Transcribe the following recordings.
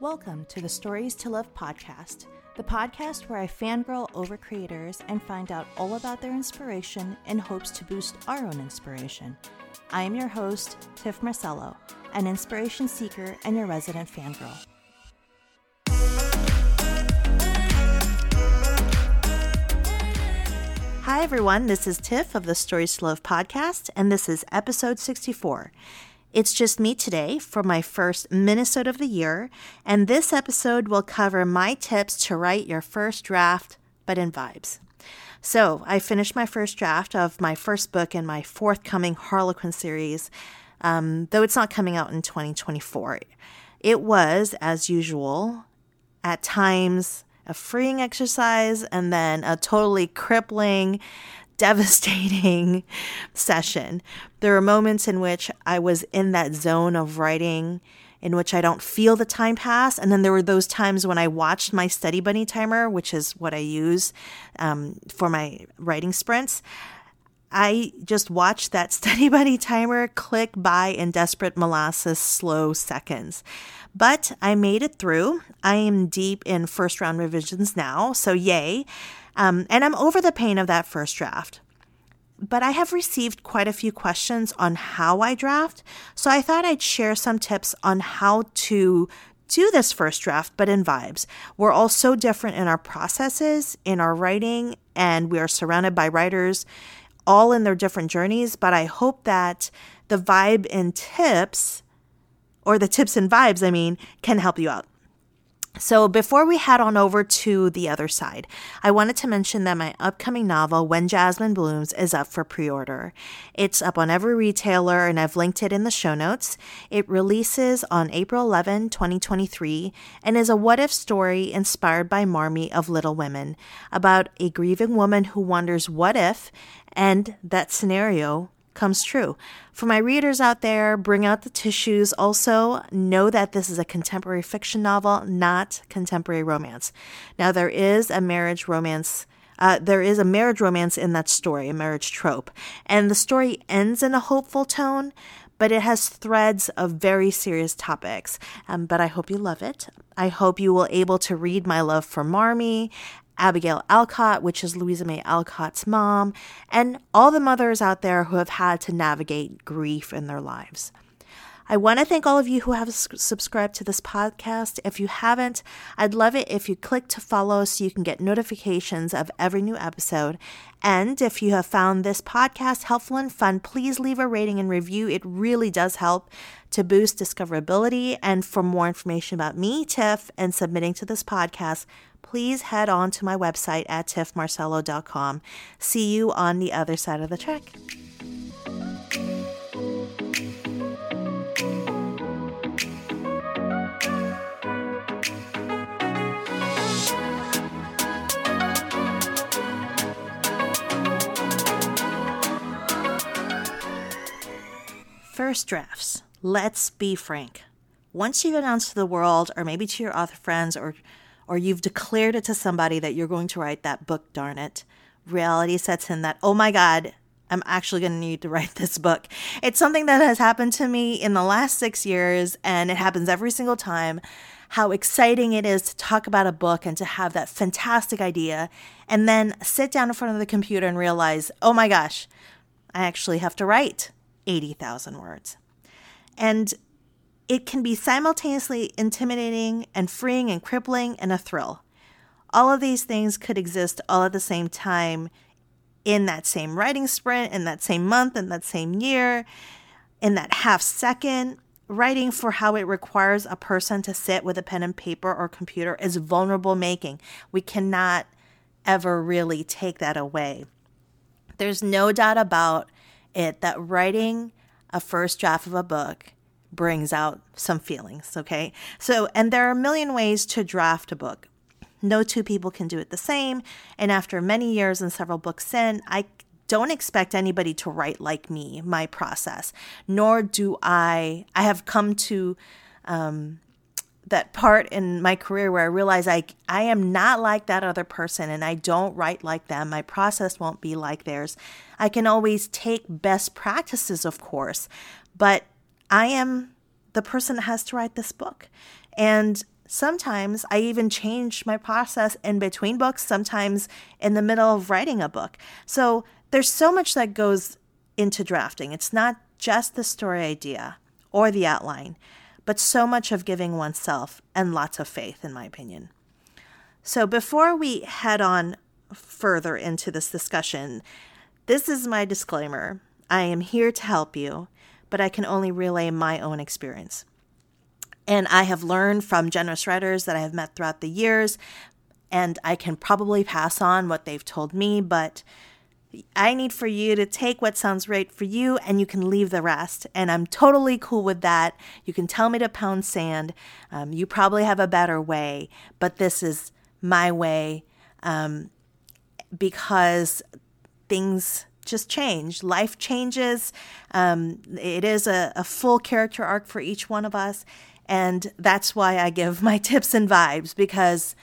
Welcome to the Stories to Love podcast, the podcast where I fangirl over creators and find out all about their inspiration in hopes to boost our own inspiration. I am your host, Tiff Marcello, an inspiration seeker and your resident fangirl. Hi, everyone. This is Tiff of the Stories to Love podcast, and this is episode 64. It's just me today for my first minisode of the year, and this episode will cover my tips to write your first draft, but in vibes. So, I finished my first draft of my first book in my forthcoming Harlequin series, um, though it's not coming out in 2024. It was, as usual, at times a freeing exercise and then a totally crippling devastating session. There are moments in which I was in that zone of writing in which I don't feel the time pass. And then there were those times when I watched my Study Bunny timer, which is what I use um, for my writing sprints. I just watched that Study Bunny timer click by in desperate molasses slow seconds. But I made it through. I am deep in first round revisions now, so yay. Um, and I'm over the pain of that first draft. But I have received quite a few questions on how I draft, so I thought I'd share some tips on how to do this first draft, but in vibes. We're all so different in our processes, in our writing, and we are surrounded by writers all in their different journeys. But I hope that the vibe and tips, or the tips and vibes, I mean, can help you out. So, before we head on over to the other side, I wanted to mention that my upcoming novel, When Jasmine Blooms, is up for pre order. It's up on every retailer, and I've linked it in the show notes. It releases on April 11, 2023, and is a what if story inspired by Marmee of Little Women about a grieving woman who wonders what if, and that scenario comes true. For my readers out there, bring out the tissues. Also, know that this is a contemporary fiction novel, not contemporary romance. Now, there is a marriage romance. Uh, there is a marriage romance in that story, a marriage trope. And the story ends in a hopeful tone, but it has threads of very serious topics. Um, but I hope you love it. I hope you will able to read my love for Marmee Abigail Alcott, which is Louisa May Alcott's mom, and all the mothers out there who have had to navigate grief in their lives. I want to thank all of you who have subscribed to this podcast. If you haven't, I'd love it if you click to follow so you can get notifications of every new episode. And if you have found this podcast helpful and fun, please leave a rating and review. It really does help to boost discoverability. And for more information about me, Tiff, and submitting to this podcast, please head on to my website at tiffmarcello.com. See you on the other side of the track. First drafts. Let's be frank. Once you've announced to the world, or maybe to your author friends, or or you've declared it to somebody that you're going to write that book, darn it, reality sets in that, oh my God, I'm actually going to need to write this book. It's something that has happened to me in the last six years, and it happens every single time. How exciting it is to talk about a book and to have that fantastic idea, and then sit down in front of the computer and realize, oh my gosh, I actually have to write 80,000 words. And it can be simultaneously intimidating and freeing and crippling and a thrill. All of these things could exist all at the same time in that same writing sprint, in that same month, in that same year, in that half second. Writing for how it requires a person to sit with a pen and paper or computer is vulnerable making. We cannot ever really take that away. There's no doubt about it that writing a first draft of a book brings out some feelings, okay? So, and there are a million ways to draft a book. No two people can do it the same. And after many years and several books in, I don't expect anybody to write like me, my process, nor do I. I have come to um, that part in my career where I realize I, I am not like that other person and I don't write like them. My process won't be like theirs. I can always take best practices, of course, but I am the person that has to write this book. And Sometimes I even change my process in between books, sometimes in the middle of writing a book. So there's so much that goes into drafting. It's not just the story idea or the outline, but so much of giving oneself and lots of faith, in my opinion. So before we head on further into this discussion, this is my disclaimer. I am here to help you, but I can only relay my own experience. And I have learned from generous writers that I have met throughout the years, and I can probably pass on what they've told me, but I need for you to take what sounds right for you and you can leave the rest. And I'm totally cool with that. You can tell me to pound sand. Um, you probably have a better way, but this is my way um, because things just change. Life changes. Um, it is a, a full character arc for each one of us. And that's why I give my tips and vibes because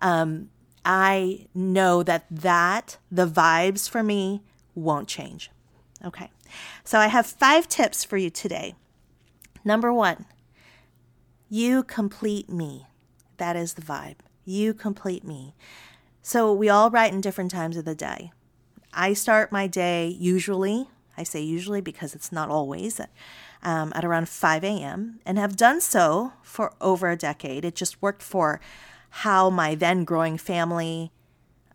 um, I know that that, the vibes for me, won't change. Okay. So I have five tips for you today. Number one, you complete me. That is the vibe. You complete me. So we all write in different times of the day. I start my day usually, I say usually because it's not always, um, at around 5 a.m. and have done so for over a decade. It just worked for how my then growing family,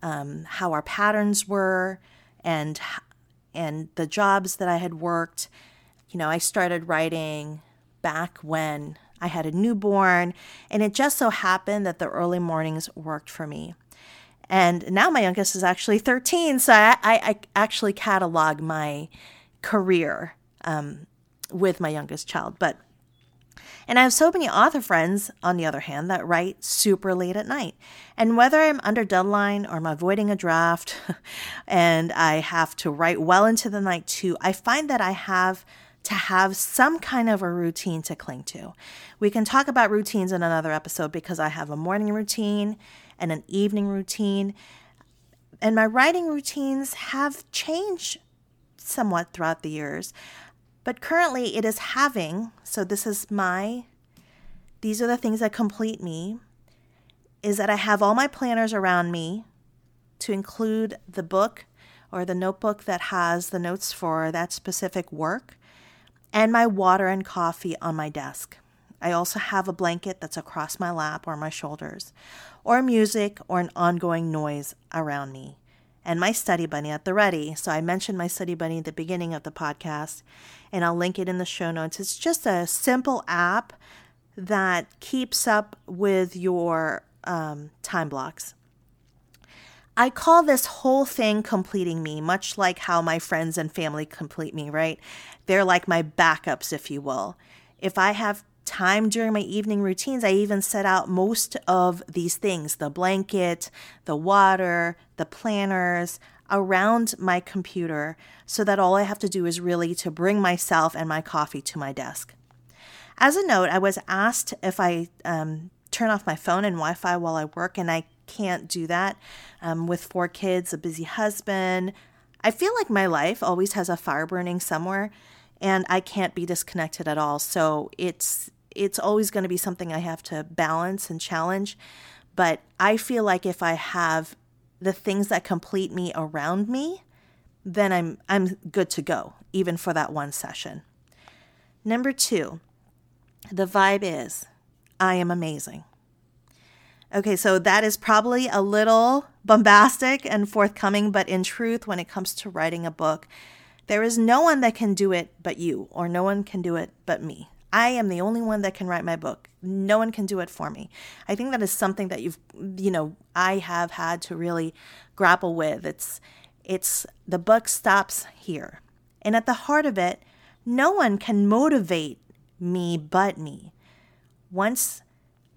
um, how our patterns were, and and the jobs that I had worked. You know, I started writing back when I had a newborn, and it just so happened that the early mornings worked for me. And now my youngest is actually 13, so I, I, I actually catalog my career um, with my youngest child. But and I have so many author friends, on the other hand, that write super late at night. And whether I'm under deadline or I'm avoiding a draft and I have to write well into the night too, I find that I have to have some kind of a routine to cling to. We can talk about routines in another episode because I have a morning routine and an evening routine. And my writing routines have changed somewhat throughout the years. But currently it is having, so this is my, these are the things that complete me, is that I have all my planners around me to include the book or the notebook that has the notes for that specific work and my water and coffee on my desk. I also have a blanket that's across my lap or my shoulders, or music or an ongoing noise around me and my study bunny at the ready. So I mentioned my study bunny at the beginning of the podcast, and I'll link it in the show notes. It's just a simple app that keeps up with your um, time blocks. I call this whole thing completing me, much like how my friends and family complete me, right? They're like my backups, if you will. If I have time during my evening routines, I even set out most of these things the blanket, the water, the planners around my computer so that all I have to do is really to bring myself and my coffee to my desk. As a note, I was asked if I um, turn off my phone and Wi Fi while I work, and I can't do that. Um, with four kids, a busy husband, I feel like my life always has a fire burning somewhere and I can't be disconnected at all. So it's it's always going to be something I have to balance and challenge. But I feel like if I have the things that complete me around me, then I'm I'm good to go, even for that one session. Number two, the vibe is I am amazing. Okay, so that is probably a little bombastic and forthcoming, but in truth, when it comes to writing a book, there is no one that can do it but you, or no one can do it but me. I am the only one that can write my book. No one can do it for me. I think that is something that you've, you know, I have had to really grapple with. It's, it's the book stops here. And at the heart of it, no one can motivate me but me. Once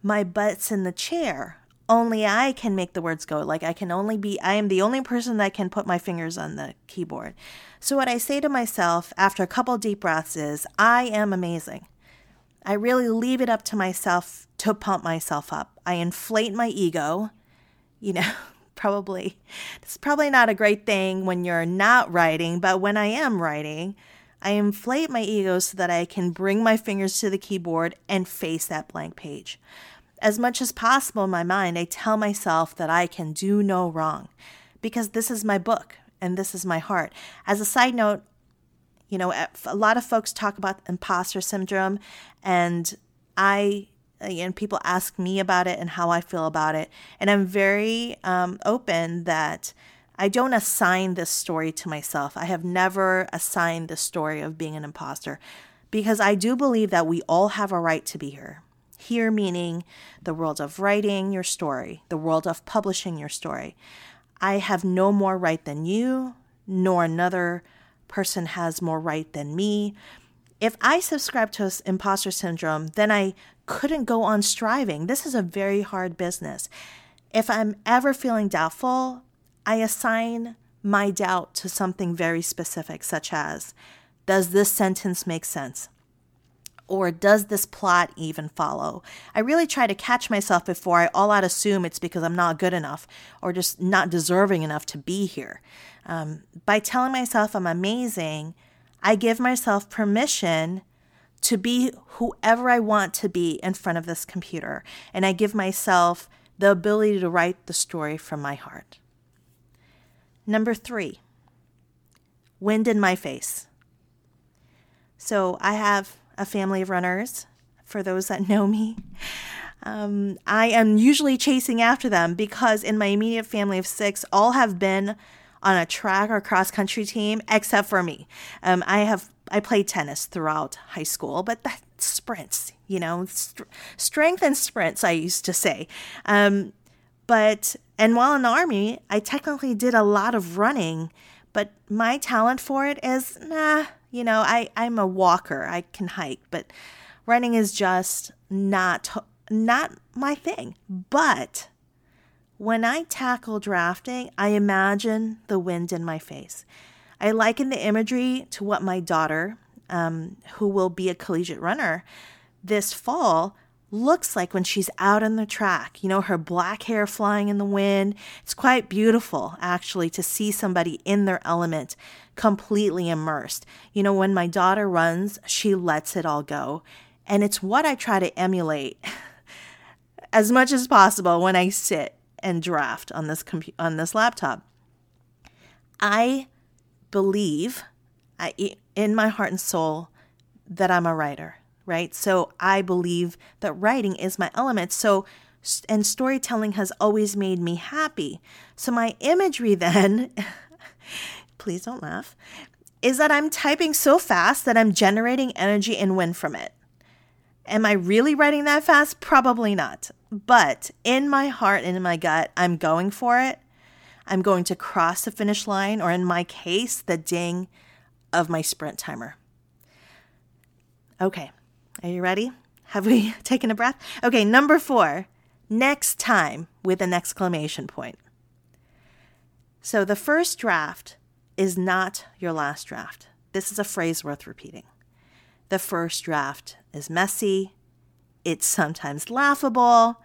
my butt's in the chair, only I can make the words go. Like I can only be, I am the only person that can put my fingers on the keyboard. So what I say to myself after a couple deep breaths is, I am amazing. I really leave it up to myself to pump myself up. I inflate my ego. You know, probably, it's probably not a great thing when you're not writing, but when I am writing, I inflate my ego so that I can bring my fingers to the keyboard and face that blank page. as much as possible in my mind, I tell myself that I can do no wrong because this is my book and this is my heart. As a side note, you know, a lot of folks talk about imposter syndrome, and I and people ask me about it and how I feel about it. And I'm very um, open that I don't assign this story to myself. I have never assigned the story of being an imposter because I do believe that we all have a right to be here. Here, meaning the world of writing your story, the world of publishing your story. I have no more right than you, nor another person has more right than me. If I subscribe to imposter syndrome, then I couldn't go on striving. This is a very hard business. If I'm ever feeling doubtful, I assign my doubt to something very specific, such as Does this sentence make sense? Or does this plot even follow? I really try to catch myself before I all out assume it's because I'm not good enough or just not deserving enough to be here. Um, by telling myself I'm amazing, I give myself permission to be whoever I want to be in front of this computer. And I give myself the ability to write the story from my heart. Number three, wind in my face. So I have a family of runners, for those that know me. Um, I am usually chasing after them because in my immediate family of six, all have been on a track or cross country team except for me. Um, I have I played tennis throughout high school, but that sprints, you know, st- strength and sprints. I used to say, um, but and while in the army, I technically did a lot of running, but my talent for it is nah. You know, I I'm a walker. I can hike, but running is just not not my thing. But when I tackle drafting, I imagine the wind in my face. I liken the imagery to what my daughter, um, who will be a collegiate runner this fall, looks like when she's out on the track. You know, her black hair flying in the wind. It's quite beautiful, actually, to see somebody in their element, completely immersed. You know, when my daughter runs, she lets it all go. And it's what I try to emulate as much as possible when I sit and draft on this compu- on this laptop. I believe I, in my heart and soul that I'm a writer, right? So I believe that writing is my element. So and storytelling has always made me happy. So my imagery then please don't laugh is that I'm typing so fast that I'm generating energy and wind from it. Am I really writing that fast? Probably not. But in my heart and in my gut, I'm going for it. I'm going to cross the finish line, or in my case, the ding of my sprint timer. Okay, are you ready? Have we taken a breath? Okay, number four, next time with an exclamation point. So the first draft is not your last draft. This is a phrase worth repeating. The first draft is messy, it's sometimes laughable,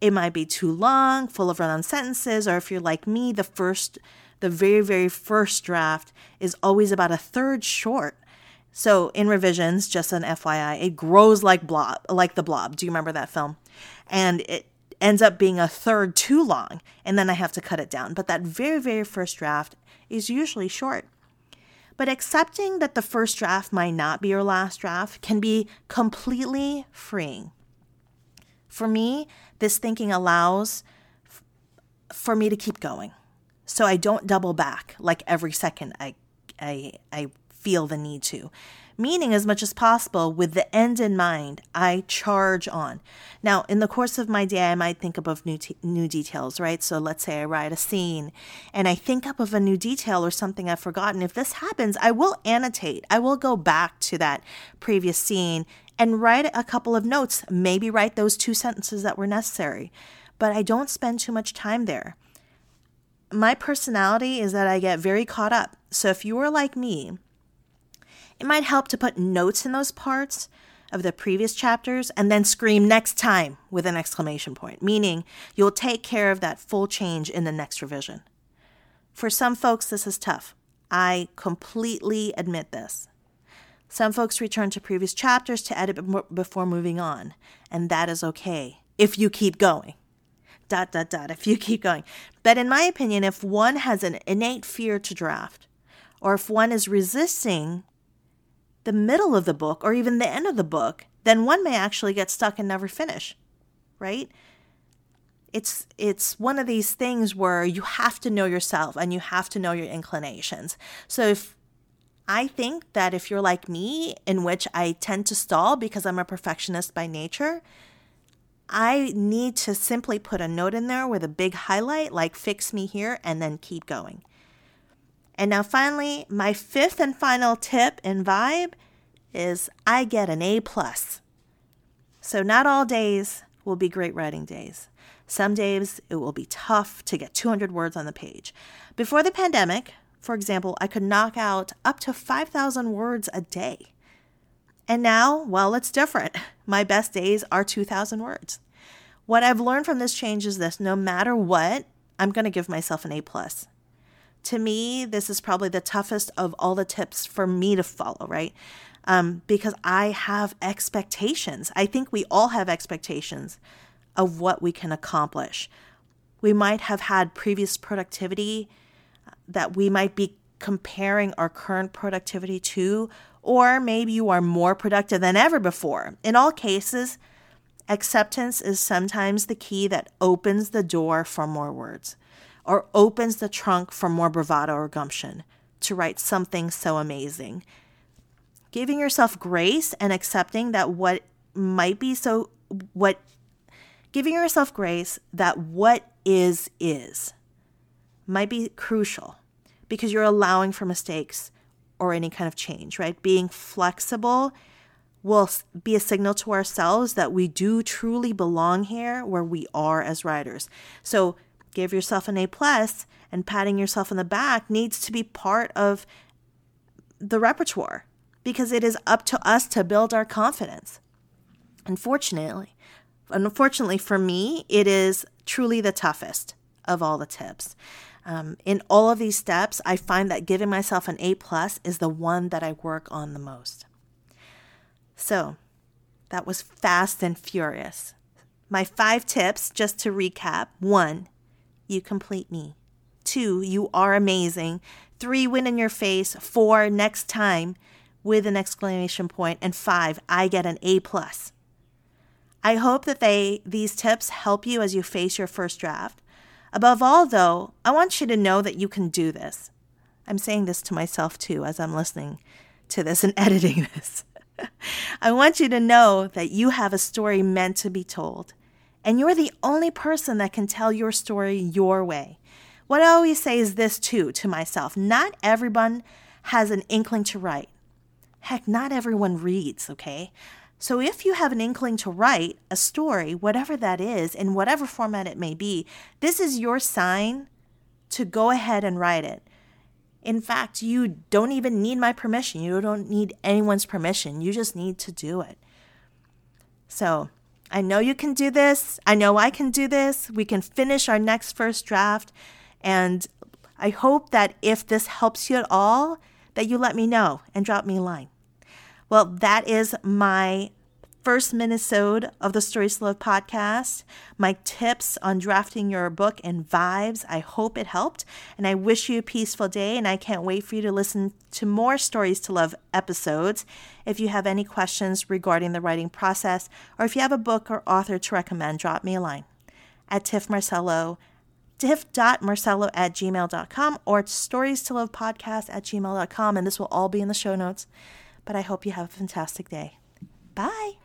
it might be too long, full of run on sentences, or if you're like me, the first, the very, very first draft is always about a third short. So in revisions, just an FYI, it grows like blob, like the blob. Do you remember that film? And it ends up being a third too long, and then I have to cut it down. But that very, very first draft is usually short. But accepting that the first draft might not be your last draft can be completely freeing. For me, this thinking allows f- for me to keep going. So I don't double back like every second I I I feel the need to meaning as much as possible with the end in mind. I charge on. Now, in the course of my day, I might think up of new, t- new details, right? So let's say I write a scene and I think up of a new detail or something I've forgotten. If this happens, I will annotate. I will go back to that previous scene and write a couple of notes, maybe write those two sentences that were necessary. But I don't spend too much time there. My personality is that I get very caught up. So if you are like me, it might help to put notes in those parts of the previous chapters and then scream next time with an exclamation point, meaning you'll take care of that full change in the next revision. For some folks, this is tough. I completely admit this. Some folks return to previous chapters to edit before moving on, and that is okay. if you keep going. Dot, dot, dot, if you keep going. But in my opinion, if one has an innate fear to draft, or if one is resisting the middle of the book or even the end of the book, then one may actually get stuck and never finish, right? It's it's one of these things where you have to know yourself and you have to know your inclinations. So if I think that if you're like me, in which I tend to stall because I'm a perfectionist by nature, I need to simply put a note in there with a big highlight, like fix me here, and then keep going. And now, finally, my fifth and final tip in Vibe is I get an A. plus. So, not all days will be great writing days. Some days it will be tough to get 200 words on the page. Before the pandemic, for example, I could knock out up to 5,000 words a day. And now, well, it's different. My best days are 2,000 words. What I've learned from this change is this no matter what, I'm going to give myself an A. plus. To me, this is probably the toughest of all the tips for me to follow, right? Um, because I have expectations. I think we all have expectations of what we can accomplish. We might have had previous productivity that we might be comparing our current productivity to, or maybe you are more productive than ever before. In all cases, acceptance is sometimes the key that opens the door for more words or opens the trunk for more bravado or gumption to write something so amazing. Giving yourself grace and accepting that what might be so, what, giving yourself grace that what is, is might be crucial because you're allowing for mistakes or any kind of change, right? Being flexible will be a signal to ourselves that we do truly belong here where we are as writers. So give yourself an A plus and patting yourself on the back needs to be part of the repertoire because it is up to us to build our confidence. Unfortunately, unfortunately for me, it is truly the toughest of all the tips. Um, in all of these steps, I find that giving myself an A plus is the one that I work on the most. So that was fast and furious. My five tips, just to recap one, you complete me. Two, you are amazing. Three, win in your face. Four, next time with an exclamation point. And five, I get an A plus. I hope that they these tips help you as you face your first draft. Above all, though, I want you to know that you can do this. I'm saying this to myself too as I'm listening to this and editing this. I want you to know that you have a story meant to be told, and you're the only person that can tell your story your way. What I always say is this too to myself not everyone has an inkling to write. Heck, not everyone reads, okay? So if you have an inkling to write a story, whatever that is, in whatever format it may be, this is your sign to go ahead and write it. In fact, you don't even need my permission. You don't need anyone's permission. You just need to do it. So, I know you can do this. I know I can do this. We can finish our next first draft. And I hope that if this helps you at all, that you let me know and drop me a line. Well, that is my first minisode of the Stories to Love podcast, my tips on drafting your book and vibes. I hope it helped, and I wish you a peaceful day, and I can't wait for you to listen to more Stories to Love episodes. If you have any questions regarding the writing process, or if you have a book or author to recommend, drop me a line at Tiff Marcello, tiff.marcello at gmail.com, or stories to love podcast at gmail.com, and this will all be in the show notes. But I hope you have a fantastic day. Bye.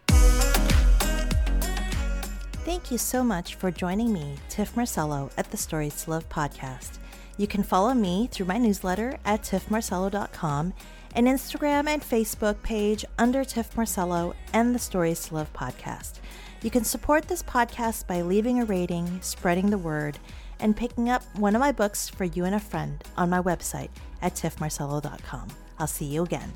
Thank you so much for joining me, Tiff Marcello, at the Stories to Love podcast. You can follow me through my newsletter at tiffmarcello.com and Instagram and Facebook page under Tiff Marcello and the Stories to Love podcast. You can support this podcast by leaving a rating, spreading the word, and picking up one of my books for you and a friend on my website at tiffmarcello.com. I'll see you again.